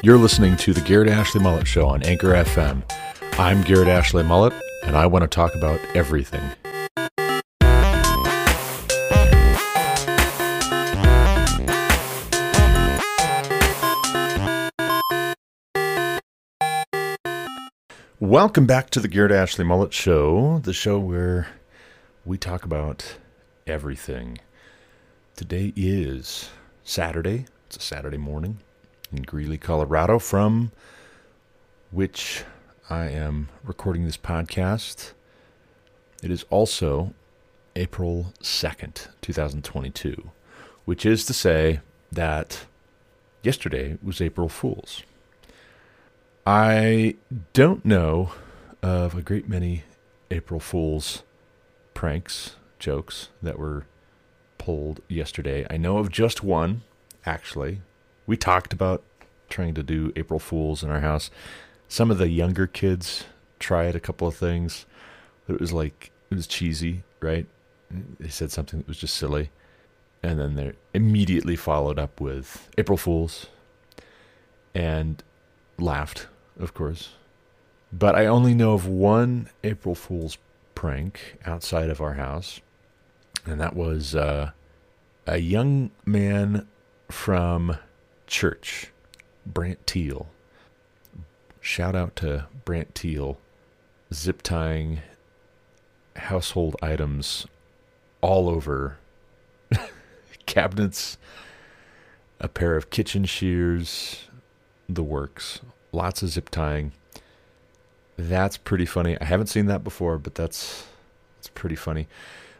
You're listening to the Garrett Ashley Mullet Show on Anchor FM. I'm Garrett Ashley Mullet, and I want to talk about everything. Welcome back to the Garrett Ashley Mullet Show, the show where we talk about everything. Today is Saturday. It's a Saturday morning in Greeley, Colorado, from which I am recording this podcast. It is also April 2nd, 2022, which is to say that yesterday was April Fool's. I don't know of a great many April Fool's pranks, jokes that were pulled yesterday. I know of just one, actually. We talked about trying to do April Fools in our house. Some of the younger kids tried a couple of things. It was like, it was cheesy, right? They said something that was just silly. And then they're immediately followed up with April Fools and laughed of course. But I only know of one April Fool's prank outside of our house, and that was uh, a young man from church, Brant Teal. Shout out to Brant Teal, zip tying household items all over cabinets, a pair of kitchen shears, the works, lots of zip tying. That's pretty funny. I haven't seen that before, but that's that's pretty funny.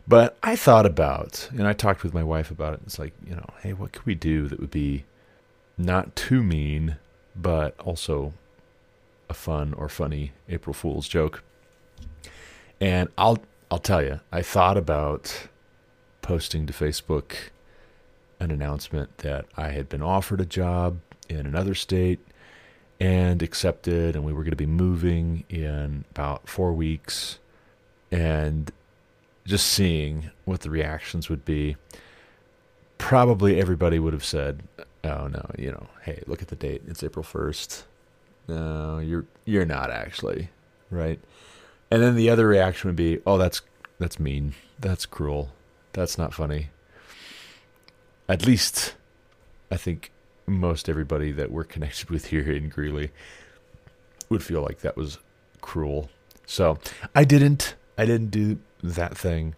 But I thought about, and I talked with my wife about it. It's like, you know, hey, what could we do that would be not too mean, but also a fun or funny April Fool's joke? And I'll I'll tell you, I thought about posting to Facebook an announcement that I had been offered a job in another state and accepted, and we were going to be moving in about four weeks, and just seeing what the reactions would be. Probably everybody would have said, "Oh no, you know, hey, look at the date. It's April first. No, you're you're not actually, right?" And then the other reaction would be, "Oh, that's that's mean. That's cruel. That's not funny." At least, I think most everybody that we're connected with here in Greeley would feel like that was cruel. So I didn't. I didn't do that thing.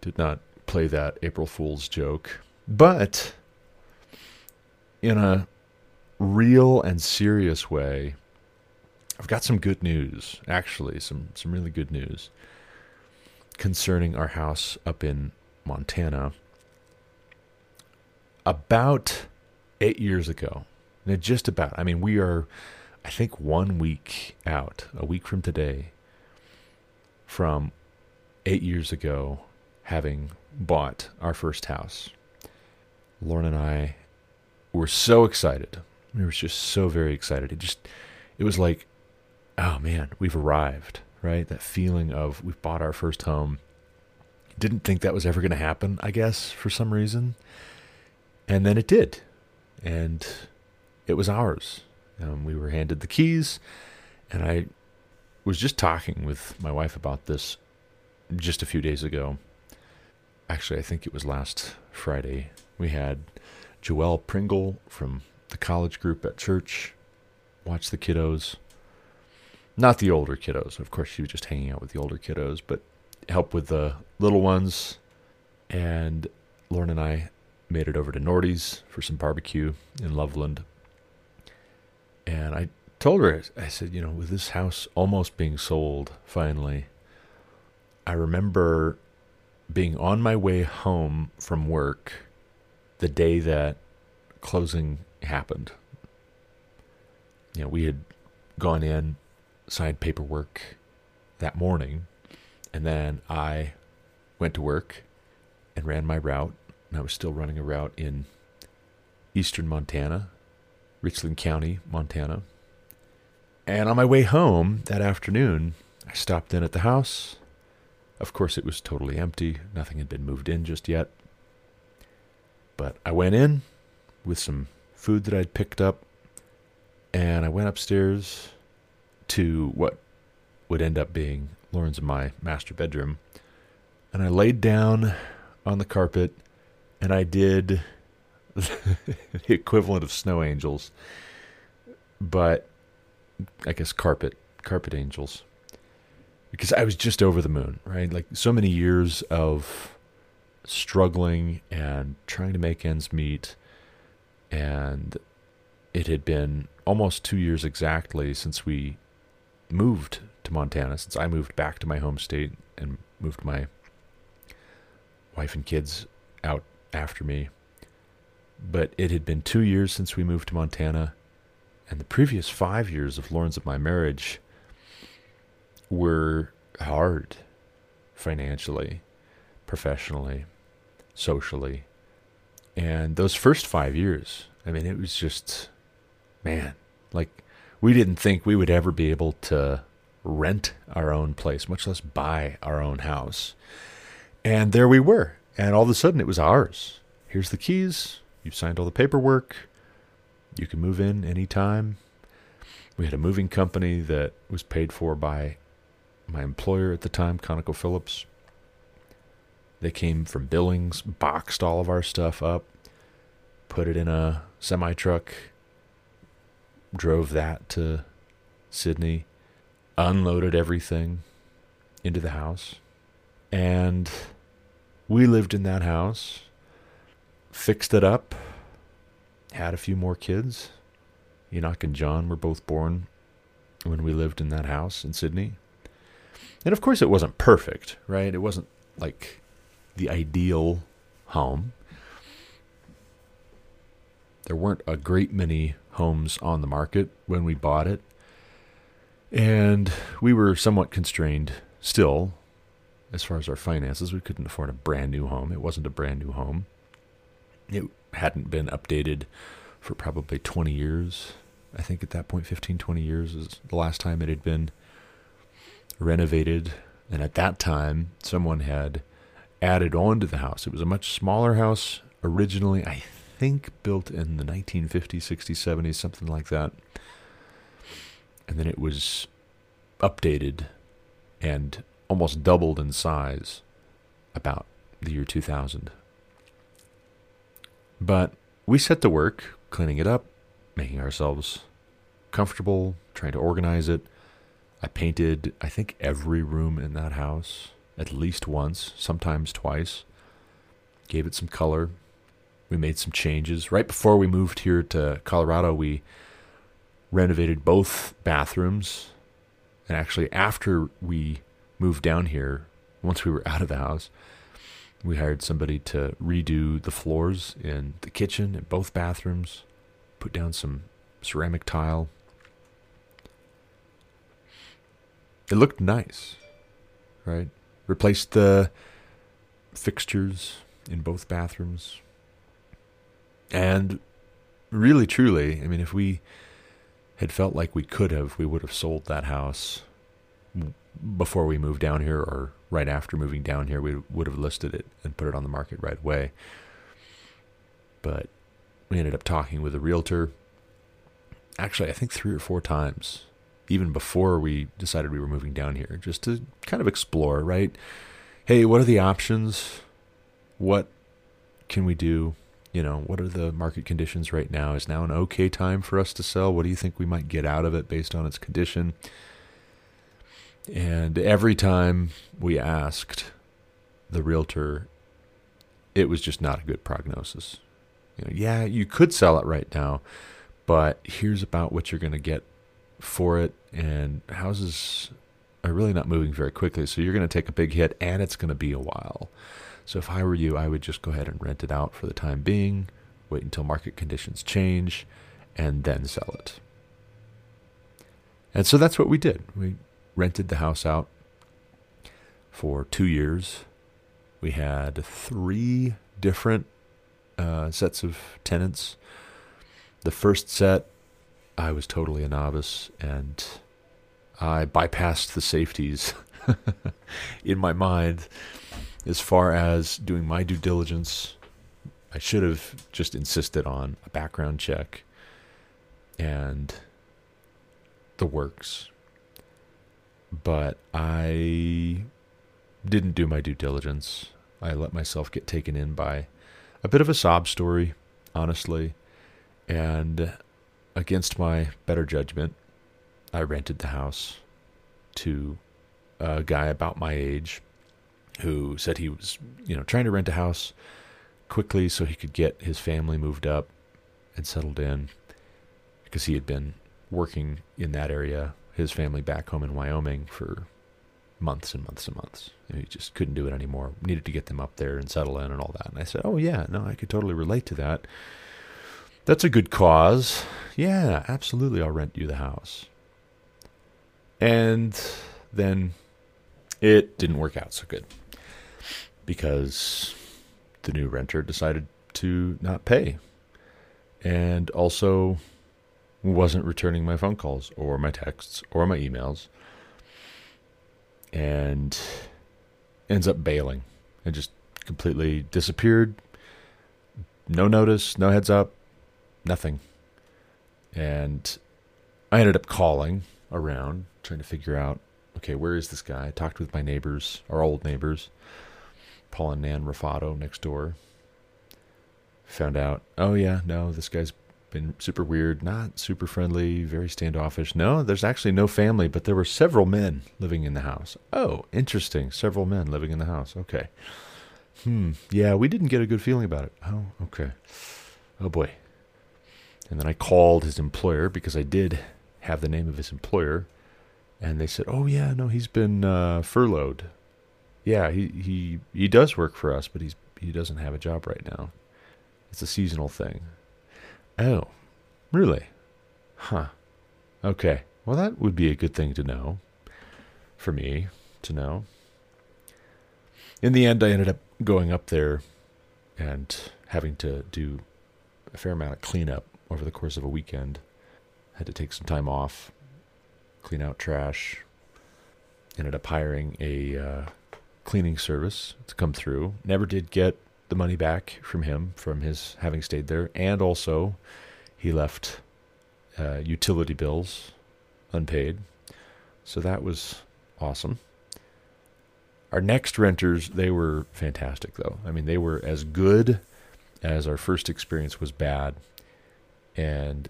Did not play that April Fool's joke. But in a real and serious way, I've got some good news. Actually, some some really good news concerning our house up in Montana. About eight years ago. And just about. I mean, we are, I think, one week out, a week from today, from eight years ago having bought our first house. Lauren and I were so excited. We were just so very excited. It just, it was like, oh man, we've arrived, right? That feeling of we've bought our first home. Didn't think that was ever going to happen, I guess, for some reason. And then it did and it was ours. Um, we were handed the keys, and I was just talking with my wife about this just a few days ago. Actually, I think it was last Friday. We had Joelle Pringle from the college group at church watch the kiddos. Not the older kiddos. Of course, she was just hanging out with the older kiddos, but help with the little ones. And Lauren and I made it over to Nordy's for some barbecue in Loveland. And I told her, I said, you know, with this house almost being sold finally, I remember being on my way home from work the day that closing happened. You know, we had gone in, signed paperwork that morning, and then I went to work and ran my route and I was still running a route in eastern Montana, Richland County, Montana. And on my way home that afternoon, I stopped in at the house. Of course, it was totally empty. Nothing had been moved in just yet. But I went in with some food that I'd picked up, And I went upstairs to what would end up being Lauren's and my master bedroom. And I laid down on the carpet and I did the equivalent of snow angels, but I guess carpet, carpet angels. Because I was just over the moon, right? Like so many years of struggling and trying to make ends meet. And it had been almost two years exactly since we moved to Montana, since I moved back to my home state and moved my wife and kids out after me. But it had been two years since we moved to Montana, and the previous five years of Lauren's of my marriage were hard financially, professionally, socially. And those first five years, I mean, it was just, man, like we didn't think we would ever be able to rent our own place, much less buy our own house. And there we were. And all of a sudden it was ours. Here's the keys. You've signed all the paperwork. You can move in anytime. We had a moving company that was paid for by my employer at the time, ConocoPhillips. They came from Billings, boxed all of our stuff up, put it in a semi truck, drove that to Sidney, unloaded everything into the house, and we lived in that house, fixed it up, had a few more kids. Enoch and John were both born when we lived in that house in Sidney. And of course, it wasn't perfect, right? It wasn't like the ideal home. There weren't a great many homes on the market when we bought it. And we were somewhat constrained still as far as our finances. We couldn't afford a brand new home. It wasn't a brand new home. It hadn't been updated for probably 20 years. I think at that point, 15, 20 years is the last time it had been renovated. And at that time, someone had added on to the house. It was a much smaller house originally, I think built in the 1950s, 60s, 70s, something like that. And then it was updated and almost doubled in size about the year 2000. But we set to work cleaning it up, making ourselves comfortable, trying to organize it. I painted, I think, every room in that house at least once, sometimes twice. Gave it some color. We made some changes. Right before we moved here to Colorado, we renovated both bathrooms. And actually, after we moved down here, once we were out of the house, we hired somebody to redo the floors in the kitchen and both bathrooms, put down some ceramic tile. It looked nice, right? Replaced the fixtures in both bathrooms. And really, truly, I mean, if we had felt like we could have, we would have sold that house before we moved down here or right after moving down here. We would have listed it and put it on the market right away. But we ended up talking with a realtor. Actually, I think three or four times, even before we decided we were moving down here, just to kind of explore, right? Hey, what are the options? What can we do? You know, what are the market conditions right now? Is now an okay time for us to sell? What do you think we might get out of it based on its condition? And every time we asked the realtor, it was just not a good prognosis. You know, yeah, you could sell it right now, but here's about what you're going to get for it. And houses are really not moving very quickly. So you're going to take a big hit and it's going to be a while. So if I were you, I would just go ahead and rent it out for the time being, wait until market conditions change, and then sell it. And so that's what we did. We rented the house out for two years. We had three different uh, sets of tenants. The first set, I was totally a novice and I bypassed the safeties in my mind as far as doing my due diligence. I should have just insisted on a background check and the works. But I didn't do my due diligence. I let myself get taken in by a bit of a sob story, honestly. And against my better judgment, I rented the house to a guy about my age who said he was, you know, trying to rent a house quickly so he could get his family moved up and settled in because he had been working in that area, his family back home in Wyoming for months and months and months. And he just couldn't do it anymore. Needed to get them up there and settle in and all that. And I said, "Oh yeah, no, I could totally relate to that. That's a good cause. Yeah, absolutely. I'll rent you the house." And then it didn't work out so good because the new renter decided to not pay and also wasn't returning my phone calls or my texts or my emails and ends up bailing and just completely disappeared no notice no heads up nothing and i ended up calling around trying to figure out okay where is this guy i talked with my neighbors our old neighbors paul and nan rafato next door found out oh yeah no this guy's been super weird, not super friendly, very standoffish. No, there's actually no family, but there were several men living in the house. Oh, interesting. Several men living in the house. Okay. Hmm. Yeah, we didn't get a good feeling about it. Oh, okay. Oh boy. And then I called his employer because I did have the name of his employer, and they said, "Oh yeah, no, he's been uh, furloughed. Yeah, he he he does work for us, but he's he doesn't have a job right now. It's a seasonal thing." Oh, really? Huh. Okay. Well, that would be a good thing to know for me to know. In the end, I ended up going up there and having to do a fair amount of cleanup over the course of a weekend. Had to take some time off, clean out trash. Ended up hiring a uh, cleaning service to come through. Never did get the money back from him from his having stayed there, and also he left uh, utility bills unpaid. So that was awesome. Our next renters, they were fantastic though. I mean, they were as good as our first experience was bad and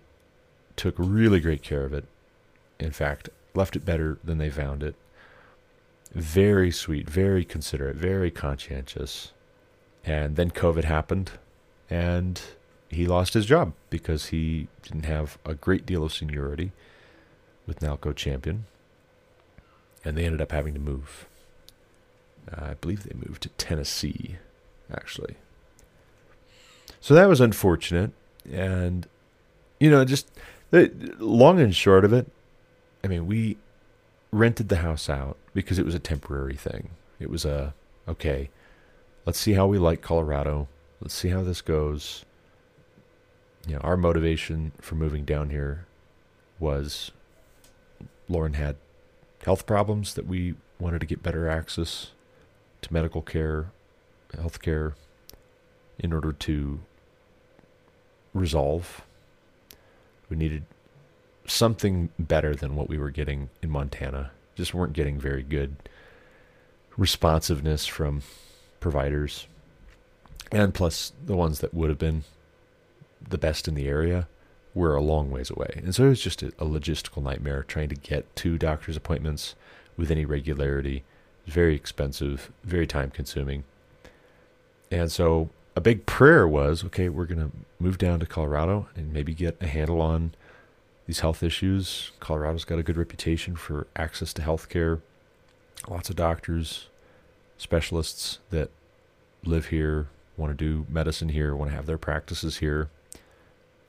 took really great care of it. In fact, left it better than they found it. Very sweet, very considerate, very conscientious. And then COVID happened, and he lost his job because he didn't have a great deal of seniority with Nalco Champion. And they ended up having to move. Uh, I believe they moved to Tennessee, actually. So that was unfortunate. And, you know, just long and short of it, I mean, we rented the house out because it was a temporary thing. It was a, okay, let's see how we like Colorado. Let's see how this goes. You know, our motivation for moving down here was Lauren had health problems that we wanted to get better access to medical care, health care, in order to resolve. We needed something better than what we were getting in Montana. Just weren't getting very good responsiveness from providers, and plus the ones that would have been the best in the area were a long ways away. And so it was just a, a logistical nightmare trying to get to doctor's appointments with any regularity. It was very expensive, very time consuming. And so a big prayer was okay, we're going to move down to Colorado and maybe get a handle on these health issues. Colorado's got a good reputation for access to health care, lots of doctors, specialists that live here, want to do medicine here, want to have their practices here.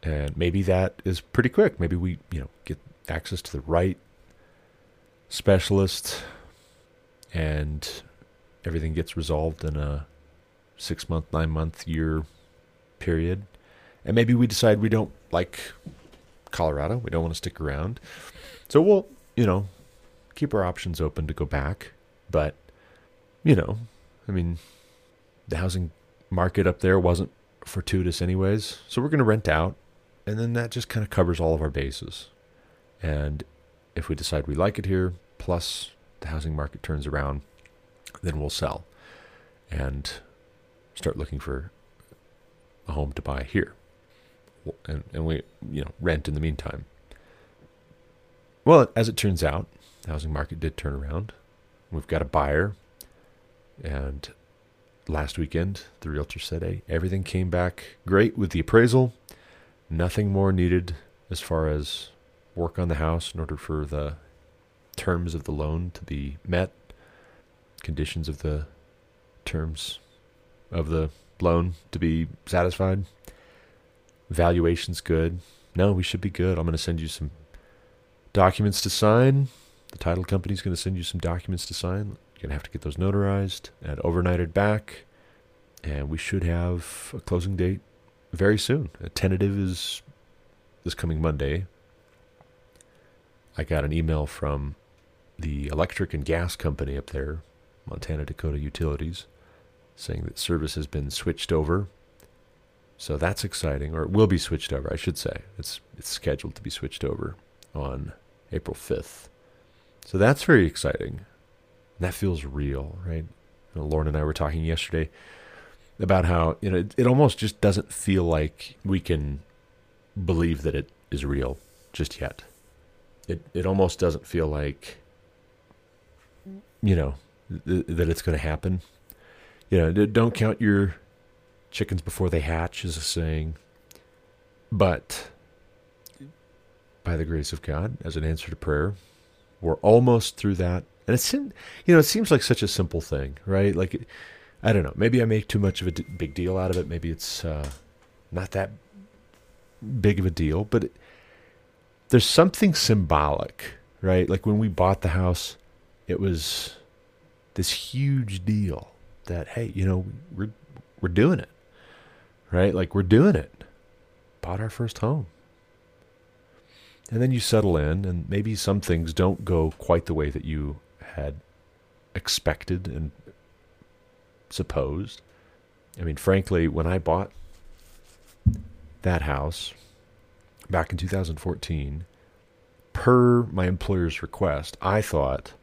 And maybe that is pretty quick. Maybe we, you know, get access to the right specialist and everything gets resolved in a six month, nine month, year period. And maybe we decide we don't like Colorado. We don't want to stick around. So we'll, you know, keep our options open to go back. But you know, I mean, the housing market up there wasn't fortuitous anyways. So we're going to rent out, and then that just kind of covers all of our bases. And if we decide we like it here, plus the housing market turns around, then we'll sell and start looking for a home to buy here. And, and we, you know, rent in the meantime. Well, as it turns out, the housing market did turn around. We've got a buyer. And last weekend, the realtor said, hey, everything came back great with the appraisal. Nothing more needed as far as work on the house in order for the terms of the loan to be met, conditions of the terms of the loan to be satisfied. Valuation's good. No, we should be good. I'm going to send you some documents to sign. The title company's going to send you some documents to sign. You're going to have to get those notarized and overnighted back. And we should have a closing date very soon. A tentative is this coming Monday. I got an email from the electric and gas company up there, Montana Dakota Utilities, saying that service has been switched over. So that's exciting, or it will be switched over, I should say. It's it's scheduled to be switched over on April 5th. So that's very exciting. That feels real, right? You know, Lauren and I were talking yesterday about how you know it, it almost just doesn't feel like we can believe that it is real just yet. It it almost doesn't feel like you know th- that it's going to happen. You know, don't count your chickens before they hatch is a saying. But by the grace of God, as an answer to prayer, we're almost through that. And it's you know, it seems like such a simple thing, right? Like, I don't know. Maybe I make too much of a d- big deal out of it. Maybe it's uh, not that big of a deal, but it, there's something symbolic, right? Like when we bought the house, it was this huge deal that hey, you know, we're we're doing it. Right? Like we're doing it. Bought our first home. And then you settle in and maybe some things don't go quite the way that you had expected and supposed. I mean, frankly, when I bought that house back in 2014, per my employer's request, I thought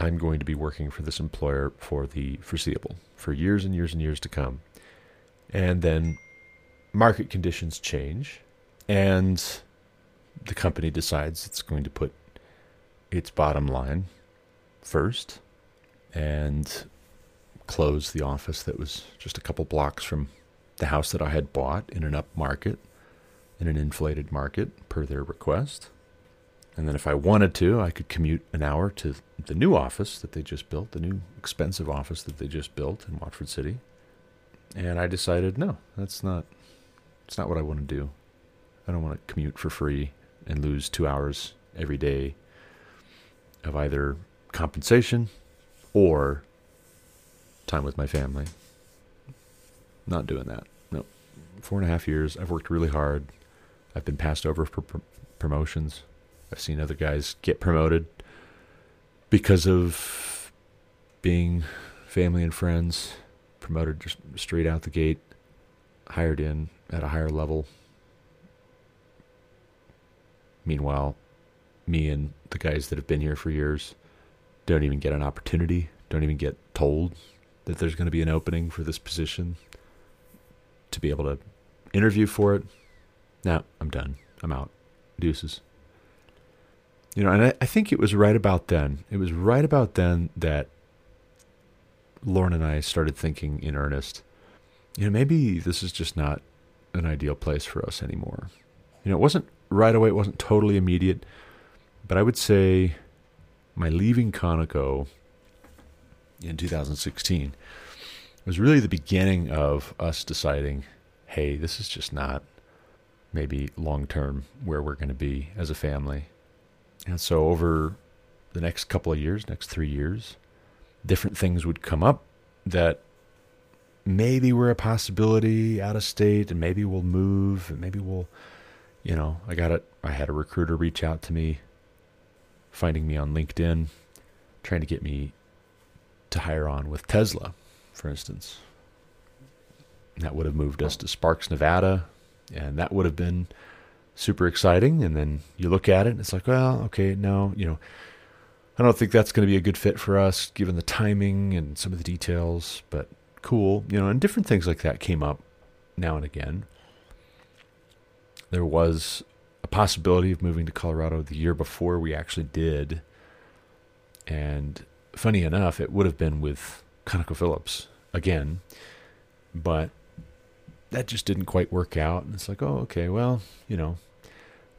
I'm going to be working for this employer for the foreseeable, for years and years and years to come. And then market conditions change, and the company decides it's going to put its bottom line first and close the office that was just a couple blocks from the house that I had bought in an up market, in an inflated market, per their request. And then if I wanted to, I could commute an hour to the new office that they just built, the new expensive office that they just built in Watford City. And I decided, no, that's not it's not what I want to do. I don't want to commute for free and lose 2 hours every day of either compensation or time with my family. Not doing that. No. Four and a half years. I've worked really hard. I've been passed over for pr- promotions. I've seen other guys get promoted because of being family and friends, promoted just straight out the gate, hired in at a higher level. Meanwhile, me and the guys that have been here for years don't even get an opportunity, don't even get told that there's going to be an opening for this position to be able to interview for it. Now, I'm done. I'm out. Deuces. You know, and I, I think it was right about then. It was right about then that Lauren and I started thinking in earnest, you know, maybe this is just not an ideal place for us anymore. You know, it wasn't right away, it wasn't totally immediate, but I would say my leaving Conoco in 2016 was really the beginning of us deciding, hey, this is just not maybe long term where we're going to be as a family. And so over the next couple of years, next three years, different things would come up that maybe were a possibility out of state and maybe we'll move and maybe we'll you know i got it i had a recruiter reach out to me finding me on linkedin trying to get me to hire on with tesla for instance. That would have moved us to sparks nevada and that would have been super exciting. And then you look at it and it's like, well, okay, no, you know, I don't think that's going to be a good fit for us given the timing and some of the details, but cool, you know, and different things like that came up now and again. There was a possibility of moving to Colorado the year before we actually did. And funny enough, it would have been with ConocoPhillips again, but that just didn't quite work out. And it's like, oh, okay, well, you know,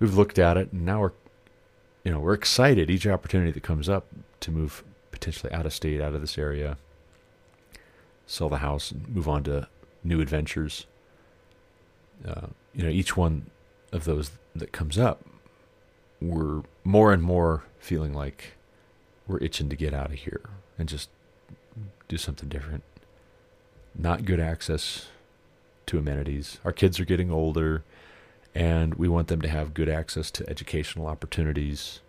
we've looked at it, and now we're, you know, we're excited each opportunity that comes up to move potentially out of state, out of this area, sell the house, and move on to new adventures. Uh, you know, each one of those that comes up, we're more and more feeling like we're itching to get out of here and just do something different. Not good access to amenities. Our kids are getting older, and we want them to have good access to educational opportunities.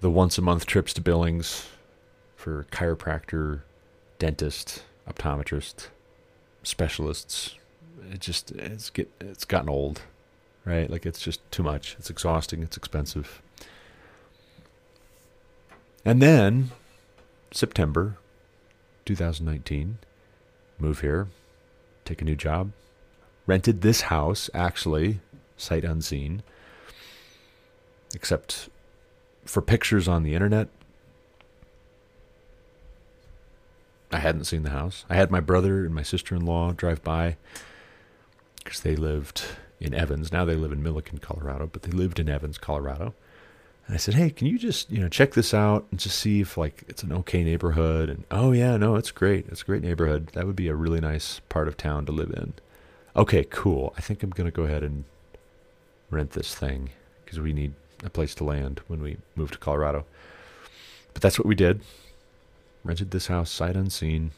The once a month trips to Billings for chiropractor, dentist, optometrist, specialists. It just it's get it's gotten old, right? Like it's just too much. It's exhausting. It's expensive. And then September 2019, move here, take a new job, rented this house, actually, sight unseen, except for pictures on the internet. I hadn't seen the house. I had my brother and my sister in law drive by because they lived in Evans. Now they live in Milliken, Colorado, but they lived in Evans, Colorado. And I said, "Hey, can you just you know check this out and just see if like it's an okay neighborhood?" And oh yeah, no, it's great. It's a great neighborhood. That would be a really nice part of town to live in. Okay, cool. I think I'm gonna go ahead and rent this thing because we need a place to land when we move to Colorado. But that's what we did. Rented this house sight unseen.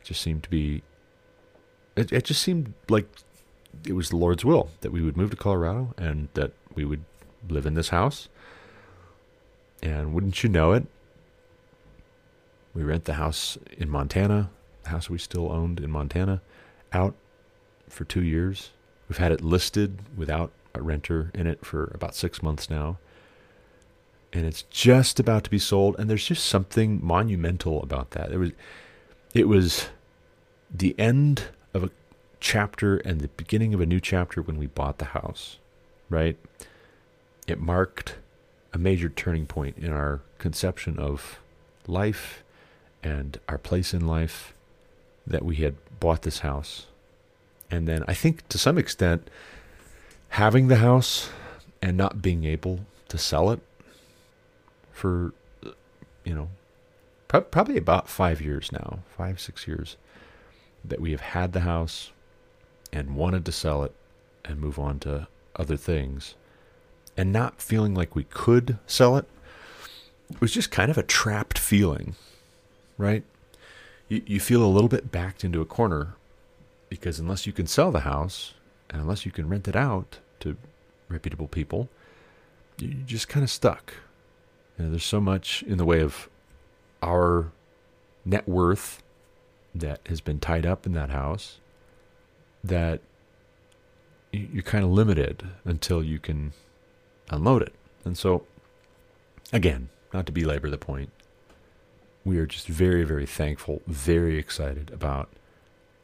It just seemed to be. It it just seemed like it was the Lord's will that we would move to Colorado and that we would live in this house and wouldn't you know it, we rent the house in Montana, the house we still owned in Montana, out for two years. We've had it listed without a renter in it for about six months now. And it's just about to be sold. And there's just something monumental about that. It was, it was the end of a chapter and the beginning of a new chapter when we bought the house, right? It marked a major turning point in our conception of life and our place in life that we had bought this house. And then I think to some extent, having the house and not being able to sell it for, you know, probably about five years now, five, six years, that we have had the house and wanted to sell it and move on to other things and not feeling like we could sell it it was just kind of a trapped feeling, right? You, you feel a little bit backed into a corner because unless you can sell the house and unless you can rent it out to reputable people, you're just kind of stuck. You know, there's so much in the way of our net worth that has been tied up in that house that you're kind of limited until you can unload it. And so, again, not to belabor the point, we are just very, very thankful, very excited about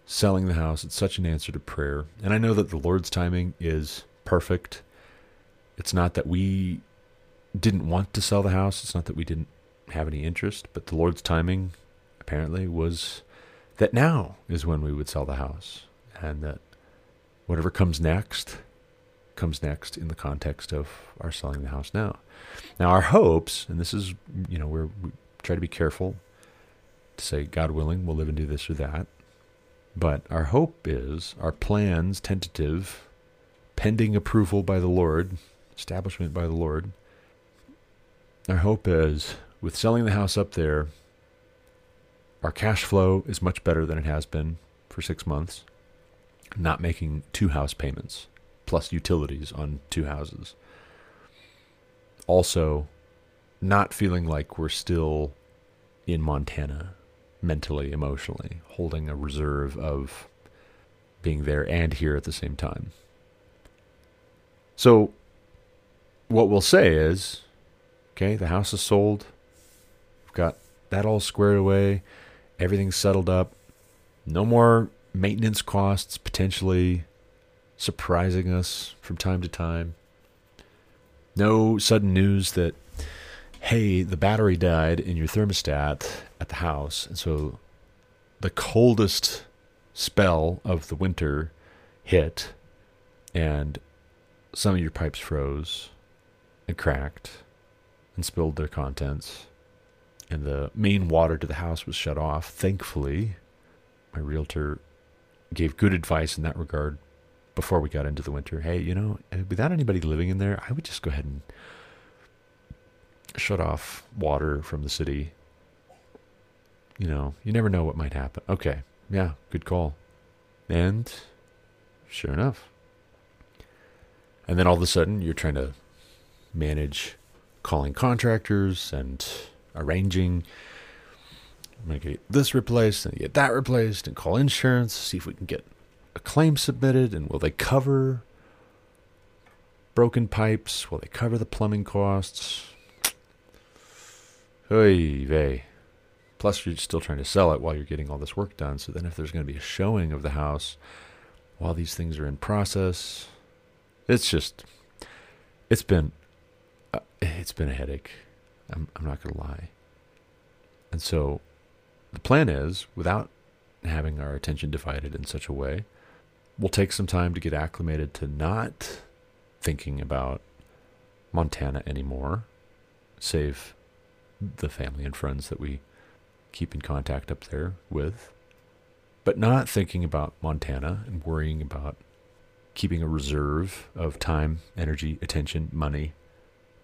selling the house. It's such an answer to prayer. And I know that the Lord's timing is perfect. It's not that we didn't want to sell the house, it's not that we didn't have any interest, but the Lord's timing apparently was that now is when we would sell the house and that whatever comes next comes next in the context of our selling the house now. Now, our hopes, and this is, you know, we're, we try to be careful to say, God willing, we'll live and do this or that. But our hope is, our plans, tentative, pending approval by the Lord, establishment by the Lord. Our hope is, with selling the house up there, our cash flow is much better than it has been for six months, not making two house payments plus utilities on two houses. Also, not feeling like we're still in Montana mentally, emotionally, holding a reserve of being there and here at the same time. So, what we'll say is okay, the house is sold. We've got that all squared away. Everything's settled up. No more maintenance costs potentially surprising us from time to time. No sudden news that, hey, the battery died in your thermostat at the house. And so the coldest spell of the winter hit, and some of your pipes froze and cracked and spilled their contents. And the main water to the house was shut off. Thankfully, my realtor gave good advice in that regard before we got into the winter. Hey, you know, uh, without anybody living in there, I would just go ahead and shut off water from the city. You know, you never know what might happen. Okay, yeah, good call. And sure enough. And then all of a sudden, you're trying to manage calling contractors and arranging. I'm going to get this replaced and get that replaced and call insurance, see if we can get a claim submitted and will they cover broken pipes? Will they cover the plumbing costs? Oy vey. Plus, you're still trying to sell it while you're getting all this work done. So then, if there's going to be a showing of the house while these things are in process, it's just, it's been, uh, it's been a headache. I'm, I'm not going to lie. And so, the plan is, without having our attention divided in such a way, we'll take some time to get acclimated to not thinking about Montana anymore, save the family and friends that we keep in contact up there with, but not thinking about Montana and worrying about keeping a reserve of time, energy, attention, money,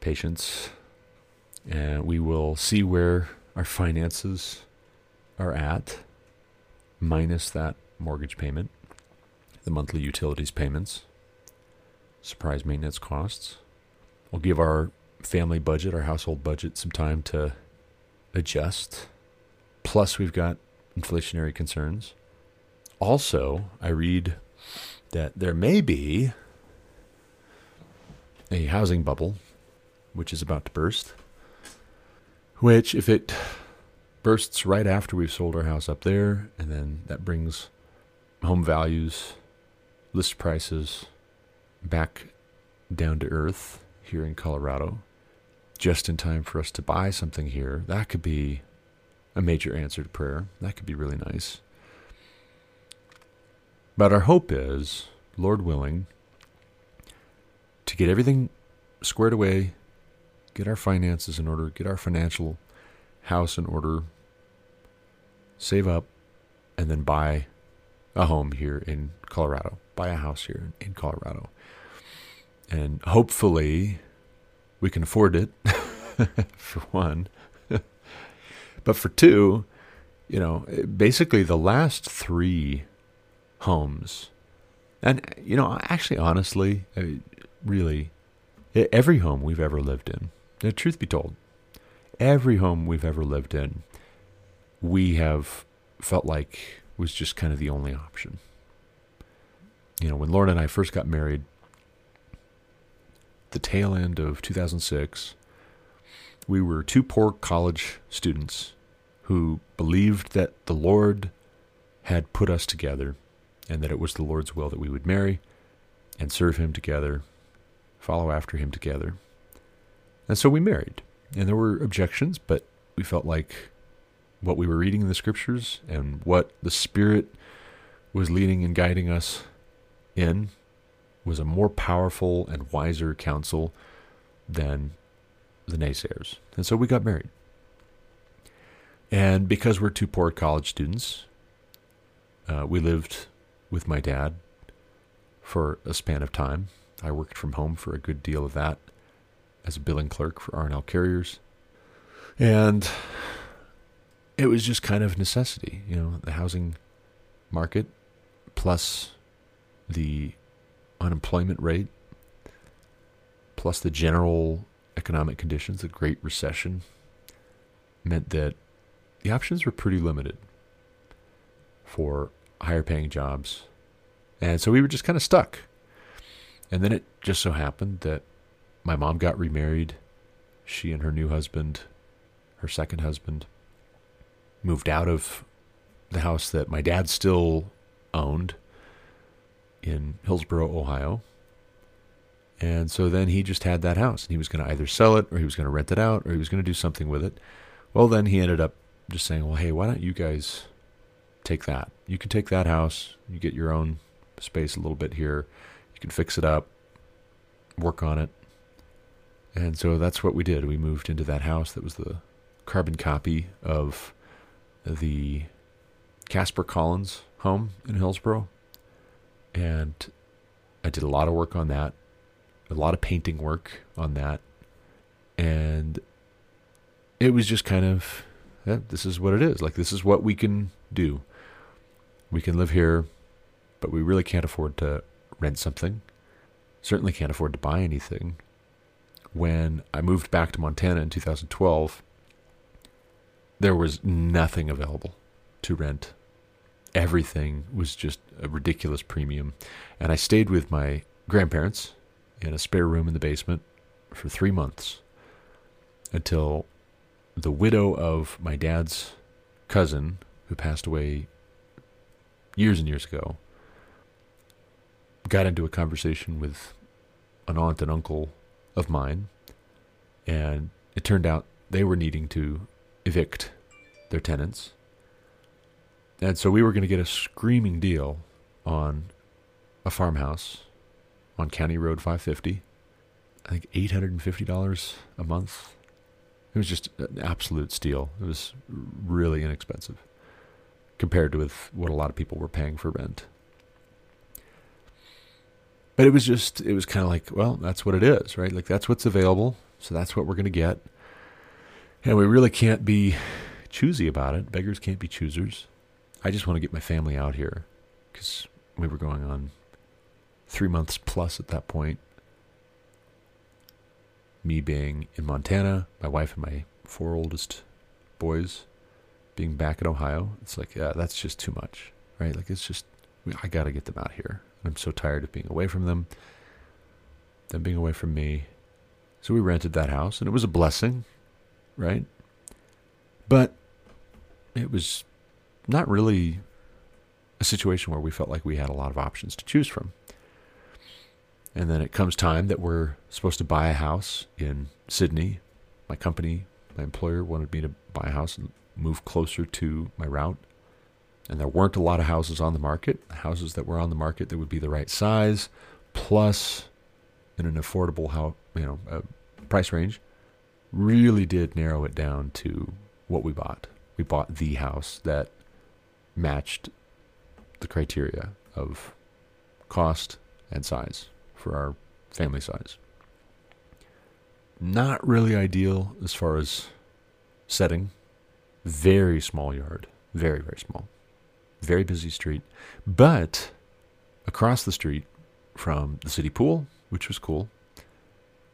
patience. And we will see where our finances are at, minus that mortgage payment the monthly utilities payments, surprise maintenance costs. We'll give our family budget, our household budget, some time to adjust. Plus, we've got inflationary concerns. Also, I read that there may be a housing bubble which is about to burst. Which, if it bursts right after we've sold our house up there, and then that brings home values list prices back down to earth here in Colorado, just in time for us to buy something here, that could be a major answer to prayer. That could be really nice. But our hope is, Lord willing, to get everything squared away, get our finances in order, get our financial house in order, save up, and then buy a home here in Colorado buy a house here in Colorado. And hopefully we can afford it, for one. But for two, you know, eh, basically the last three homes, and, you know, actually, honestly, eh, really, eh, every home we've ever lived in, the truth be told, every home we've ever lived in, we have felt like was just kind of the only option. You know, when Lauren and I first got married, the tail end of 2006, we were two poor college students who believed that the Lord had put us together and that it was the Lord's will that we would marry and serve Him together, follow after Him together. And so we married. And there were objections, but we felt like what we were reading in the scriptures and what the Spirit was leading and guiding us in was a more powerful and wiser counsel than the naysayers. And so we got married. And because we're two poor college students, uh, we lived with my dad for a span of time. I worked from home for a good deal of that as a billing clerk for R&L Carriers. And it was just kind of necessity, you know, the housing market plus the unemployment rate, plus the general economic conditions, the Great Recession, meant that the options were pretty limited for higher paying jobs. And so we were just kind of stuck. And then it just so happened that my mom got remarried. She and her new husband, her second husband, moved out of the house that my dad still owned in Hillsboro, Ohio. And so then he just had that house and he was going to either sell it or he was going to rent it out or he was going to do something with it. Well, then he ended up just saying, well, hey, why don't you guys take that? You can take that house, you get your own space a little bit here, you can fix it up, work on it. And so that's what we did. We moved into that house that was the carbon copy of the Casper Collins home in Hillsboro. And I did a lot of work on that, a lot of painting work on that. And it was just kind of, yeah, this is what it is. Like, this is what we can do. We can live here, but we really can't afford to rent something. Certainly can't afford to buy anything. When I moved back to Montana in 2012, there was nothing available to rent. Everything was just a ridiculous premium. And I stayed with my grandparents in a spare room in the basement for three months until the widow of my dad's cousin, who passed away years and years ago, got into a conversation with an aunt and uncle of mine. And it turned out they were needing to evict their tenants. And so we were going to get a screaming deal on a farmhouse on County Road 550. I think $850 a month. It was just an absolute steal. It was really inexpensive compared to with what a lot of people were paying for rent. But it was just, it was kind of like, well, that's what it is, right? Like that's what's available. So that's what we're going to get. And we really can't be choosy about it. Beggars can't be choosers. I just want to get my family out here because we were going on three months plus at that point. Me being in Montana, my wife and my four oldest boys being back in Ohio. It's like, yeah, that's just too much, right? Like, it's just, I got to get them out here. I'm so tired of being away from them, them being away from me. So we rented that house, and it was a blessing, right? But it was not really a situation where we felt like we had a lot of options to choose from. And then it comes time that we're supposed to buy a house in Sidney. My company, my employer wanted me to buy a house and move closer to my route. And there weren't a lot of houses on the market. Houses that were on the market that would be the right size, plus in an affordable how you know uh, price range, really did narrow it down to what we bought. We bought the house that matched the criteria of cost and size for our family size. Not really ideal as far as setting. Very small yard. Very, very small. Very busy street. But across the street from the city pool, which was cool,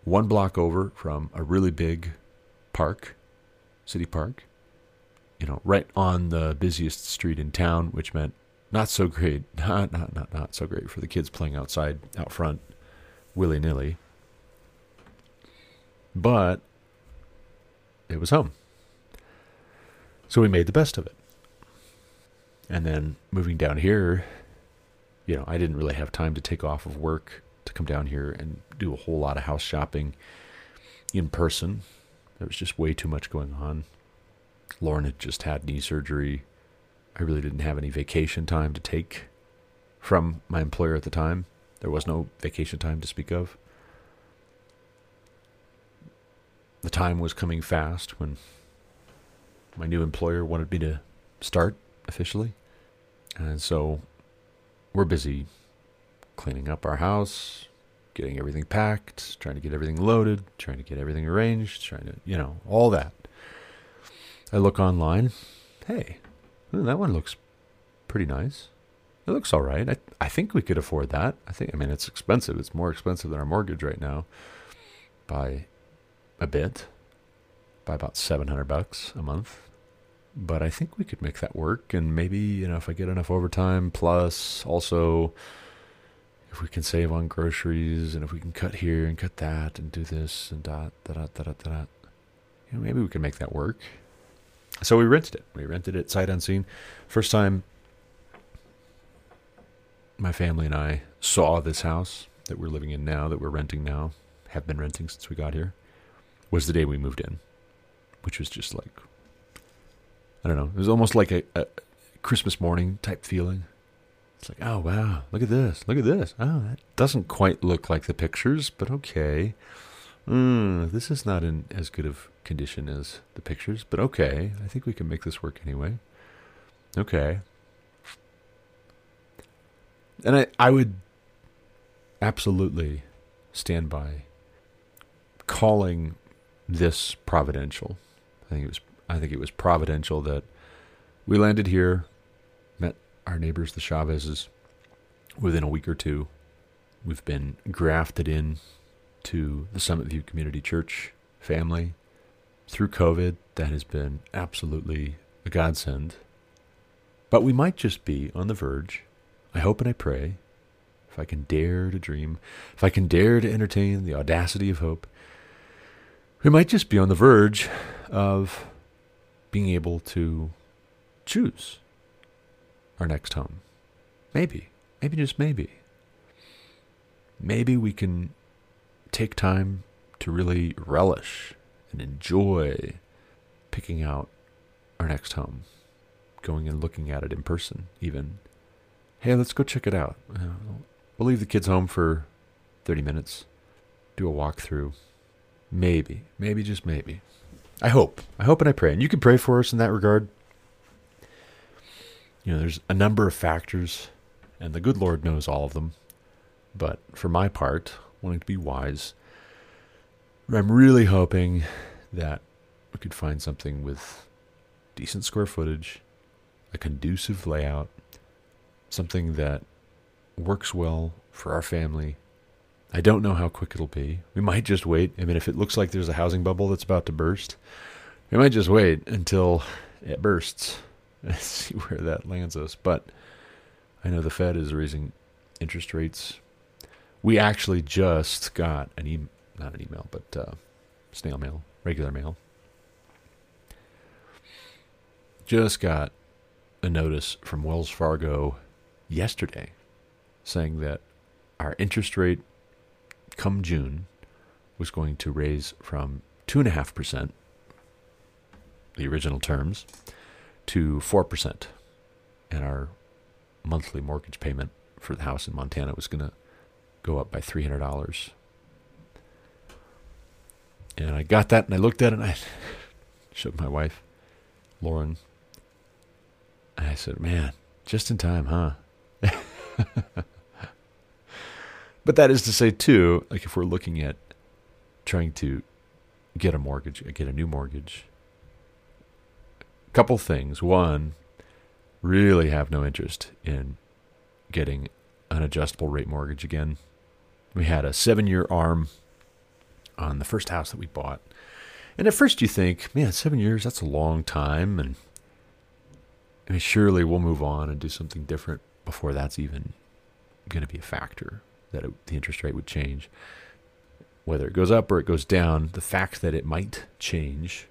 one block over from a really big park, city park, you know, right on the busiest street in town, which meant not so great, not not not not so great for the kids playing outside out front, willy nilly. But it was home, so we made the best of it. And then moving down here, you know, I didn't really have time to take off of work to come down here and do a whole lot of house shopping in person. There was just way too much going on. Lauren had just had knee surgery. I really didn't have any vacation time to take from my employer at the time. There was no vacation time to speak of. The time was coming fast when my new employer wanted me to start officially. And so we're busy cleaning up our house, getting everything packed, trying to get everything loaded, trying to get everything arranged, trying to, you know, all that. I look online. Hey, hmm, that one looks pretty nice. It looks all right. I I think we could afford that. I think I mean it's expensive. It's more expensive than our mortgage right now by a bit. By about 700 bucks a month. But I think we could make that work and maybe, you know, if I get enough overtime plus also if we can save on groceries and if we can cut here and cut that and do this and dot, dot, dot, dot, dot, dot you know, maybe we can make that work. So we rented it. We rented it sight unseen. First time my family and I saw this house that we're living in now, that we're renting now, have been renting since we got here, was the day we moved in, which was just like, I don't know, it was almost like a, a Christmas morning type feeling. It's like, oh, wow, look at this, look at this. Oh, that doesn't quite look like the pictures, but okay. Mm, this is not in as good of condition as the pictures, but okay. I think we can make this work anyway. Okay. And I, I would absolutely stand by calling this providential. I think it was I think it was providential that we landed here, met our neighbors, the Chavezes, within a week or two. We've been grafted in to the Summit View Community Church family. Through COVID, that has been absolutely a godsend. But we might just be on the verge I hope and I pray, if I can dare to dream, if I can dare to entertain the audacity of hope, we might just be on the verge of being able to choose our next home. Maybe, maybe just maybe. Maybe we can take time to really relish and enjoy picking out our next home, going and looking at it in person, even hey, let's go check it out. We'll leave the kids home for 30 minutes, do a walkthrough. Maybe, maybe, just maybe. I hope. I hope and I pray. And you can pray for us in that regard. You know, there's a number of factors, and the good Lord knows all of them. But for my part, wanting to be wise, I'm really hoping that we could find something with decent square footage, a conducive layout, something that works well for our family. I don't know how quick it'll be. We might just wait. I mean, if it looks like there's a housing bubble that's about to burst, we might just wait until it bursts and see where that lands us. But I know the Fed is raising interest rates. We actually just got an email, not an email, but uh, snail mail, regular mail. Just got a notice from Wells Fargo yesterday saying that our interest rate come June was going to raise from 2.5%, the original terms, to 4%. And our monthly mortgage payment for the house in Montana was going to go up by $300. And I got that and I looked at it and I showed my wife, Lauren. And I said, man, just in time, huh? but that is to say, too, like if we're looking at trying to get a mortgage, get a new mortgage, a couple things. One, really have no interest in getting an adjustable rate mortgage again. We had a seven year arm on the first house that we bought. And at first you think, man, seven years, that's a long time. And I mean, surely we'll move on and do something different before that's even going to be a factor that it, the interest rate would change. Whether it goes up or it goes down, the fact that it might change,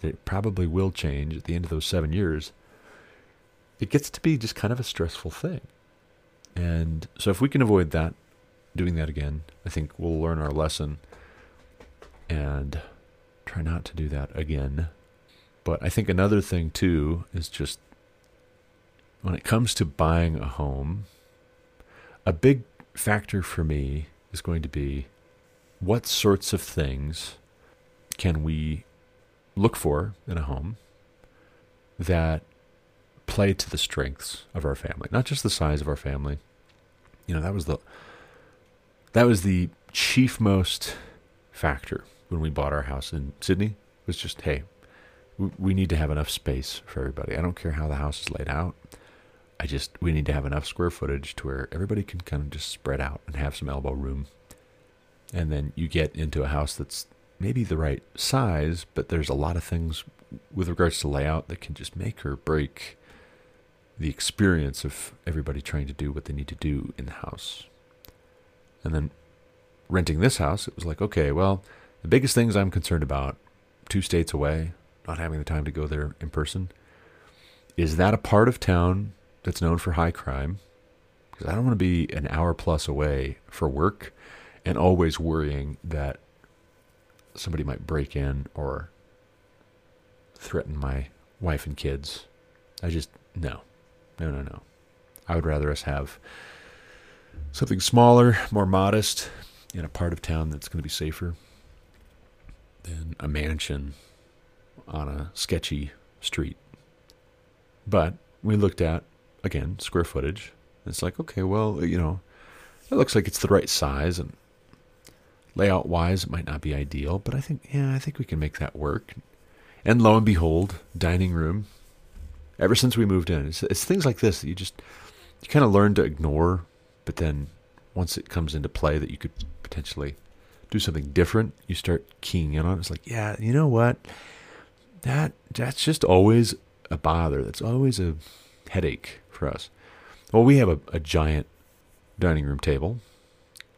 that it probably will change at the end of those seven years, it gets to be just kind of a stressful thing. And so if we can avoid that, doing that again, I think we'll learn our lesson and try not to do that again. But I think another thing too is just when it comes to buying a home, a big factor for me is going to be what sorts of things can we look for in a home that play to the strengths of our family, not just the size of our family. You know, that was the that was the chief most factor when we bought our house in Sidney was just hey, we need to have enough space for everybody. I don't care how the house is laid out. I just we need to have enough square footage to where everybody can kind of just spread out and have some elbow room. And then you get into a house that's maybe the right size, but there's a lot of things with regards to layout that can just make or break the experience of everybody trying to do what they need to do in the house. And then renting this house, it was like, okay, well, the biggest things I'm concerned about, two states away, not having the time to go there in person, is that a part of town that's known for high crime? Because I don't want to be an hour plus away for work and always worrying that somebody might break in or threaten my wife and kids. I just, no, no, no, no. I would rather us have something smaller, more modest, in a part of town that's going to be safer than a mansion on a sketchy street. But we looked at, again, square footage. It's like, okay, well, you know, it looks like it's the right size and layout wise, it might not be ideal, but I think, yeah, I think we can make that work. And lo and behold, dining room. Ever since we moved in, it's, it's things like this that you just, you kind of learn to ignore, but then once it comes into play that you could potentially do something different, you start keying in on it. It's like, yeah, you know what? That that's just always a bother. That's always a headache for us. Well, we have a, a giant dining room table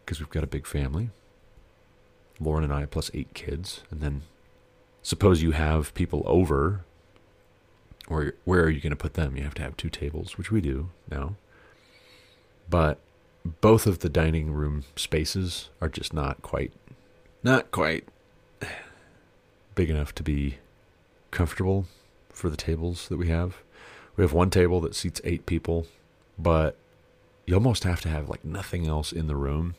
because we've got a big family. Lauren and I plus eight kids, and then suppose you have people over, or where are you going to put them? You have to have two tables, which we do now. But both of the dining room spaces are just not quite, not quite big enough to be comfortable for the tables that we have. We have one table that seats eight people, but you almost have to have like nothing else in the room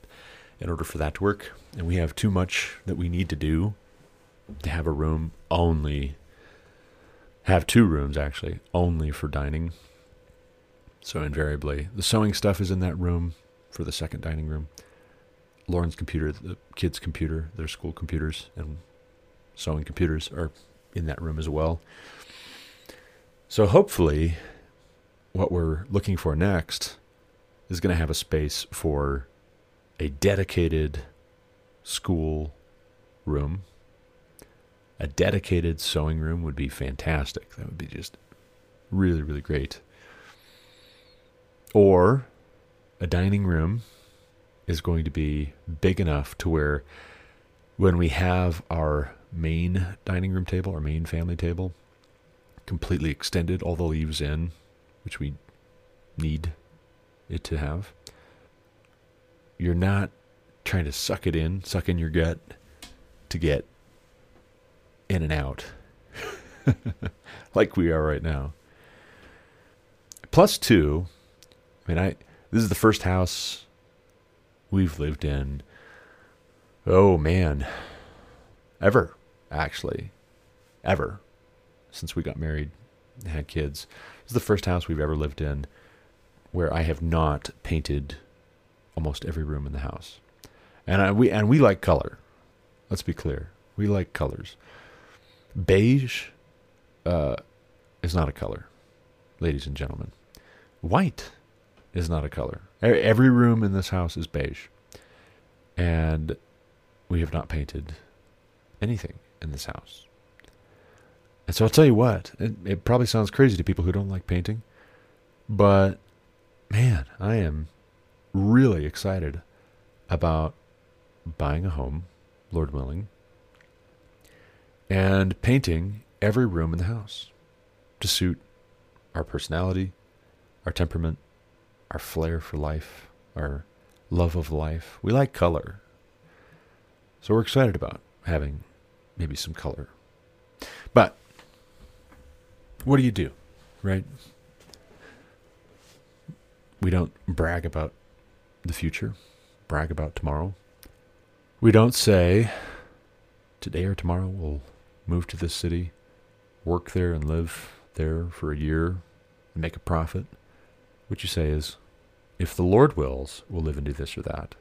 in order for that to work. And we have too much that we need to do to have a room only, have two rooms actually, only for dining. So invariably, the sewing stuff is in that room for the second dining room. Lauren's computer, the kids' computer, their school computers, and sewing computers are in that room as well. So hopefully, what we're looking for next is going to have a space for a dedicated school room. A dedicated sewing room would be fantastic. That would be just really, really great. Or a dining room is going to be big enough to where when we have our main dining room table, our main family table, completely extended, all the leaves in, which we need it to have, you're not trying to suck it in, suck in your gut to get in and out like we are right now. Plus two, I mean I this is the first house we've lived in oh man ever actually ever since we got married and had kids. This is the first house we've ever lived in where I have not painted almost every room in the house. And I, we and we like color. Let's be clear. We like colors. Beige uh, is not a color, ladies and gentlemen. White is not a color. Every room in this house is beige. And we have not painted anything in this house. And so I'll tell you what, it, it probably sounds crazy to people who don't like painting, but man, I am really excited about buying a home, Lord willing, and painting every room in the house to suit our personality, our temperament, our flair for life, our love of life. We like color. So we're excited about having maybe some color. But what do you do, right? We don't brag about the future, brag about tomorrow. We don't say, today or tomorrow we'll move to this city, work there, and live there for a year and make a profit. What you say is, if the Lord wills, we'll live and do this or that.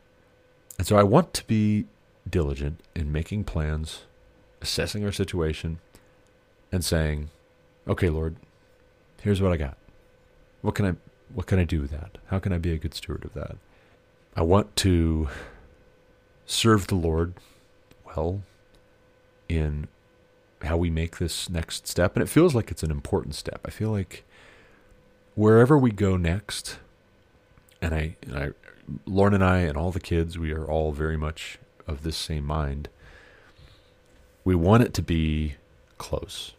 And so I want to be diligent in making plans, assessing our situation, and saying, okay, Lord, here's what I got. What can I what can I do with that? How can I be a good steward of that? I want to serve the Lord well in how we make this next step. And it feels like it's an important step. I feel like wherever we go next, and I, and I, Lauren and I, and all the kids, we are all very much of this same mind. We want it to be close.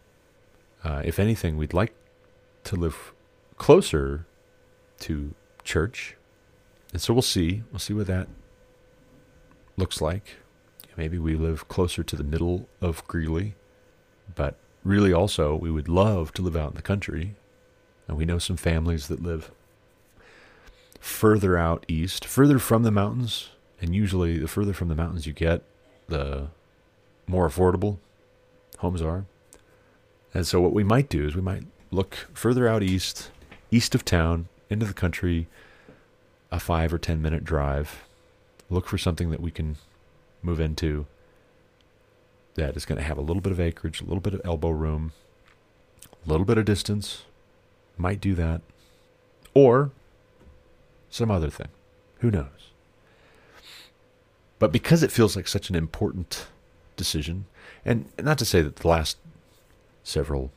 Uh, if anything, we'd like to live closer to church, and so we'll see. We'll see what that looks like. Maybe we live closer to the middle of Greeley, but really also we would love to live out in the country. And we know some families that live further out east, further from the mountains, and usually the further from the mountains you get, the more affordable homes are. And so what we might do is we might look further out east, east of town, into the country, a five or ten minute drive. Look for something that we can move into that is going to have a little bit of acreage, a little bit of elbow room, a little bit of distance. Might do that. Or some other thing. Who knows? But because it feels like such an important decision, and not to say that the last several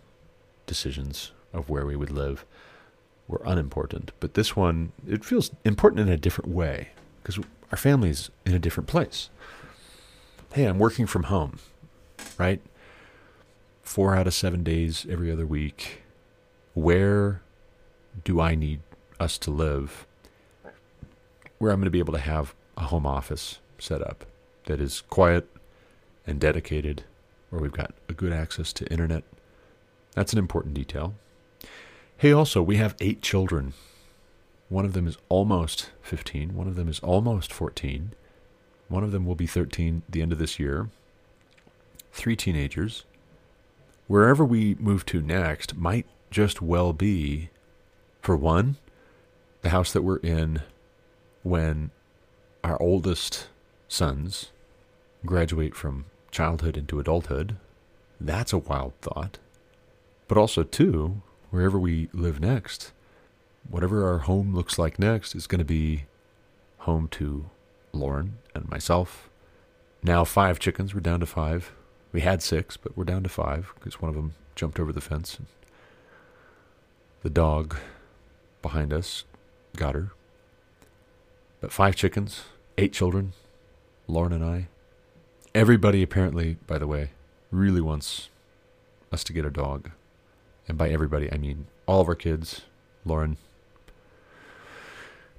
decisions of where we would live were unimportant, but this one, it feels important in a different way because our family's in a different place. Hey, I'm working from home, right? Four out of seven days every other week. Where do I need us to live where I'm going to be able to have a home office set up that is quiet and dedicated, where we've got a good access to internet. That's an important detail. Hey, also, we have eight children. One of them is almost 15, one of them is almost 14, one of them will be 13 the end of this year. Three teenagers. Wherever we move to next might just well be, for one, the house that we're in when our oldest sons graduate from childhood into adulthood. That's a wild thought. But also, too, wherever we live next, whatever our home looks like next is going to be home to Lauren and myself. Now, five chickens. We're down to five. We had six, but we're down to five because one of them jumped over the fence. And The dog behind us got her. But five chickens, eight children, Lauren and I. Everybody, apparently, by the way, really wants us to get a dog. And by everybody, I mean all of our kids, Lauren,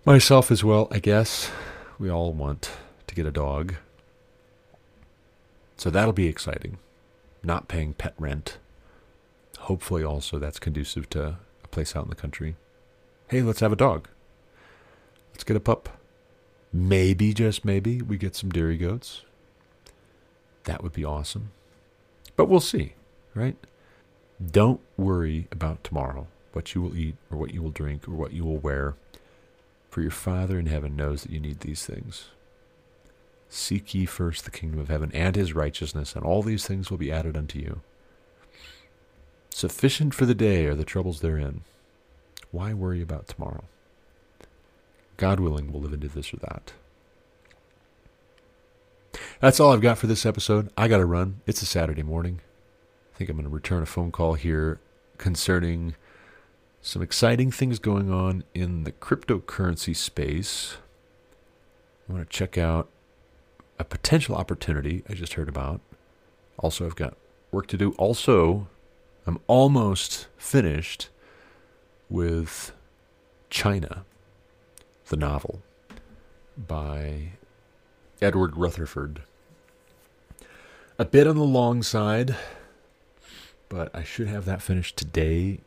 myself as well, I guess. We all want to get a dog. So that'll be exciting. Not paying pet rent. Hopefully, also, that's conducive to a place out in the country. Hey, let's have a dog. Let's get a pup. Maybe, just maybe, we get some dairy goats. That would be awesome. But we'll see, right? Don't worry about tomorrow, what you will eat or what you will drink or what you will wear. For your Father in heaven knows that you need these things. Seek ye first the kingdom of heaven and his righteousness, and all these things will be added unto you. Sufficient for the day are the troubles therein. Why worry about tomorrow? God willing, we'll live into this or that. That's all I've got for this episode. I got to run. It's a Saturday morning. I think I'm going to return a phone call here concerning some exciting things going on in the cryptocurrency space. I want to check out a potential opportunity I just heard about. Also, I've got work to do. Also, I'm almost finished with China the novel by Edward Rutherfurd. A bit on the long side, but I should have that finished today.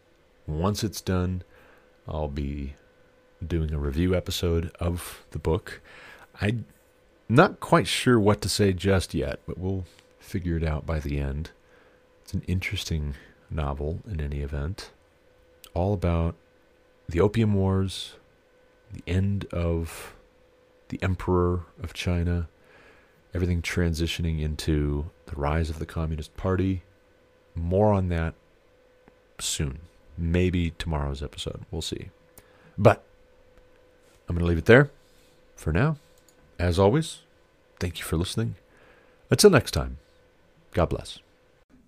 Once it's done, I'll be doing a review episode of the book. I'm not quite sure what to say just yet, but we'll figure it out by the end. It's an interesting novel in any event, all about the Opium Wars, the end of the Emperor of China, everything transitioning into the rise of the Communist Party. More on that soon. Maybe tomorrow's episode. We'll see. But I'm going to leave it there for now. As always, thank you for listening. Until next time, God bless.